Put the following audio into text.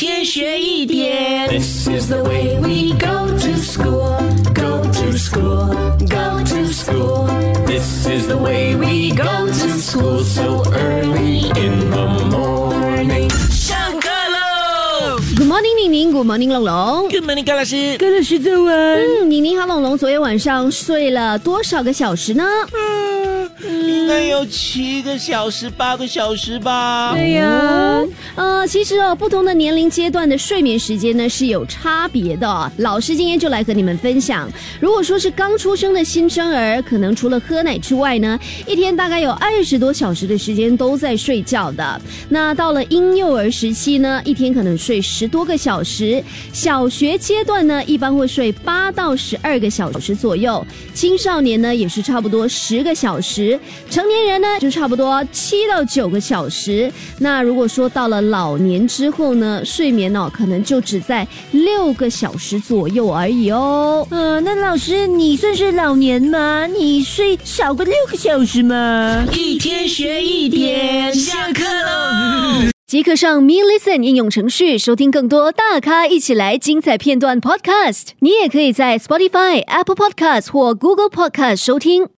天学一点。This is the way we go to school, go to school, go to school. This is the way we go to school so early in the morning. 上课喽 Good morning，宁宁，Good morning，龙龙。！Good morning，高老师。高老师早安。嗯，宁宁和龙龙昨天晚上睡了多少个小时呢？嗯应该有七个小时、八个小时吧。对呀，呃，其实哦，不同的年龄阶段的睡眠时间呢是有差别的、老师今天就来和你们分享，如果说是刚出生的新生儿，可能除了喝奶之外呢，一天大概有二十多小时的时间都在睡觉的。那到了婴幼儿时期呢，一天可能睡十多个小时。小学阶段呢，一般会睡八到十二个小时左右。青少年呢，也是差不多十个小时。成年人呢，就差不多七到九个小时。那如果说到了老年之后呢，睡眠哦，可能就只在六个小时左右而已哦。呃，那老师你算是老年吗？你睡少个六个小时吗？一天学一点，下课喽！即刻上 Me Listen 应用程序收听更多大咖一起来精彩片段 Podcast。你也可以在 Spotify、Apple Podcast 或 Google Podcast 收听。